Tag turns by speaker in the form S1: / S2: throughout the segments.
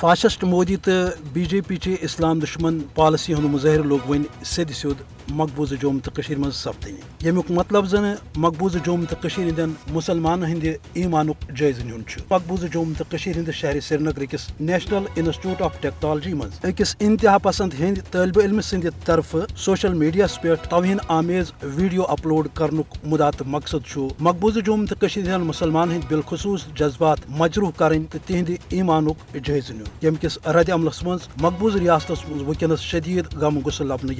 S1: Fascist Modi تو be J پی چہ اسلام دشمن پالسی ہند مظاہر لوگ ون سید سیود مقبوضہ جوم تو مز سپدن یمیک مطلب زن مقبوضہ جوم تو ہند مسلمان ہند ایمان جائزہ نیون مقبوضہ جوم تو ہند شہر سری نگر کس نیشنل انسٹیٹیوٹ آف ٹیکنالوجی مز۔ اکس انتہا پسند ہند طالب علم سند طرف سوشل میڈیاس پہ توہین آمیز ویڈیو اپلوڈ کرن مدا تو مقصد مقبوضہ جوم تو ہند مسلمان ہند بالخصوص جذبات مجروح کریں تو تہند ایمان جائزہ نیون۔ یم کس رد عملس مز مقبوض ریاست مز ونکس شدید غم غسل لبنہ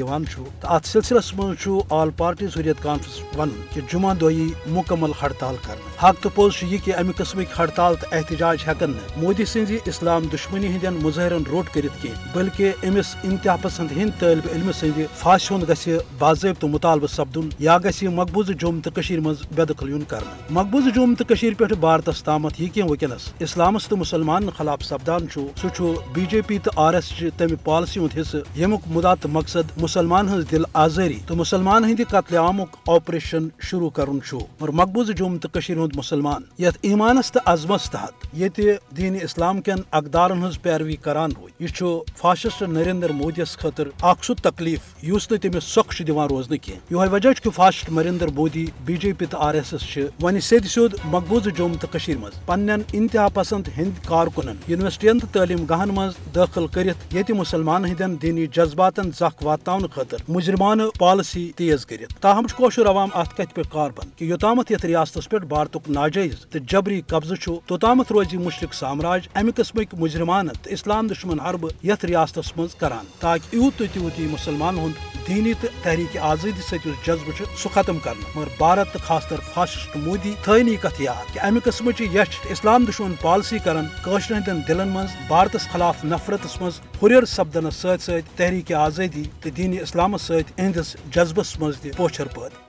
S1: ات سلسلس مز آل پارٹیز حریت کانفرنس ون کہ جمعہ دہی مکمل ہڑتال کر حق تو پوز یہ کہ امہ قسمک ہڑتال تو احتجاج ہیکن مودی سز اسلام دشمنی ہند مظاہرن روٹ کرت کی بلکہ امس انتہا پسند ہند طالب علم سند پھانسی ہند گھ باضابطہ مطالبہ سپدن، یا گھ مقبوضہ جوم تو مز بے دخل یون کر مقبوضہ جوم تو پہ بھارتس تامت یہ ونکس اسلامس تو مسلمان خلاف سپدان سہ بی جے پی تو آر ایس تمہ پالسی ہند حصہ یمک مدا تو مقصد مسلمان ہز دل آزاری تو مسلمان ہند قتل عام آپریشن شروع کرن مگر مقبوضہ جوم تو ہند مسلمان یت ایمانس تو عزمس تحت یہ دین اسلام کن اقدارن ہز پیروی کران روز یہ فاشسٹ نریندر مودیس خاطر اخ سہ تکلیف اس تمس سخ دان روزن کی یہ وجہ کہ fascist Narendra Modi B J P تو آر ایس ایس ون سید سیود مقبوضہ جوم تو مز پن انتہا پسند ہند کارکنن، یونیورسٹین تو تعلیم گاہن مز داخل کرت یہ مسلمان ہندین دینی جذباتن زخ وات خاطر مجرمانہ پالسی تیز کرت تاہم کوشر عوام ات کت پہ کاربن کہ یوتامت یت ریاست پہ بھارت ناجائز تو جبری قبضہ توتامت روزی مشرق سامراج امہ قسمک مجرمان تو اسلام دشمن حرب یت ریاست مز کران تاکہ یوت تو تیوت یہ مسلمان ہند دینی تو تحریک آزادی ست جذبہ سہ ختم کر مگر بھارت تو خاص طور فاشسٹ مودی تھنی کت یاد کہ امہ قسم یچ اسلام دشمن پالسی کران ہندین دلن مز بھارتس خلاف نفرتس مز ہریر سپدنس ست تحریک آزادی تو دینی اسلامس ست اہندس جذبس مز تہ پوچھر پٲدٕ۔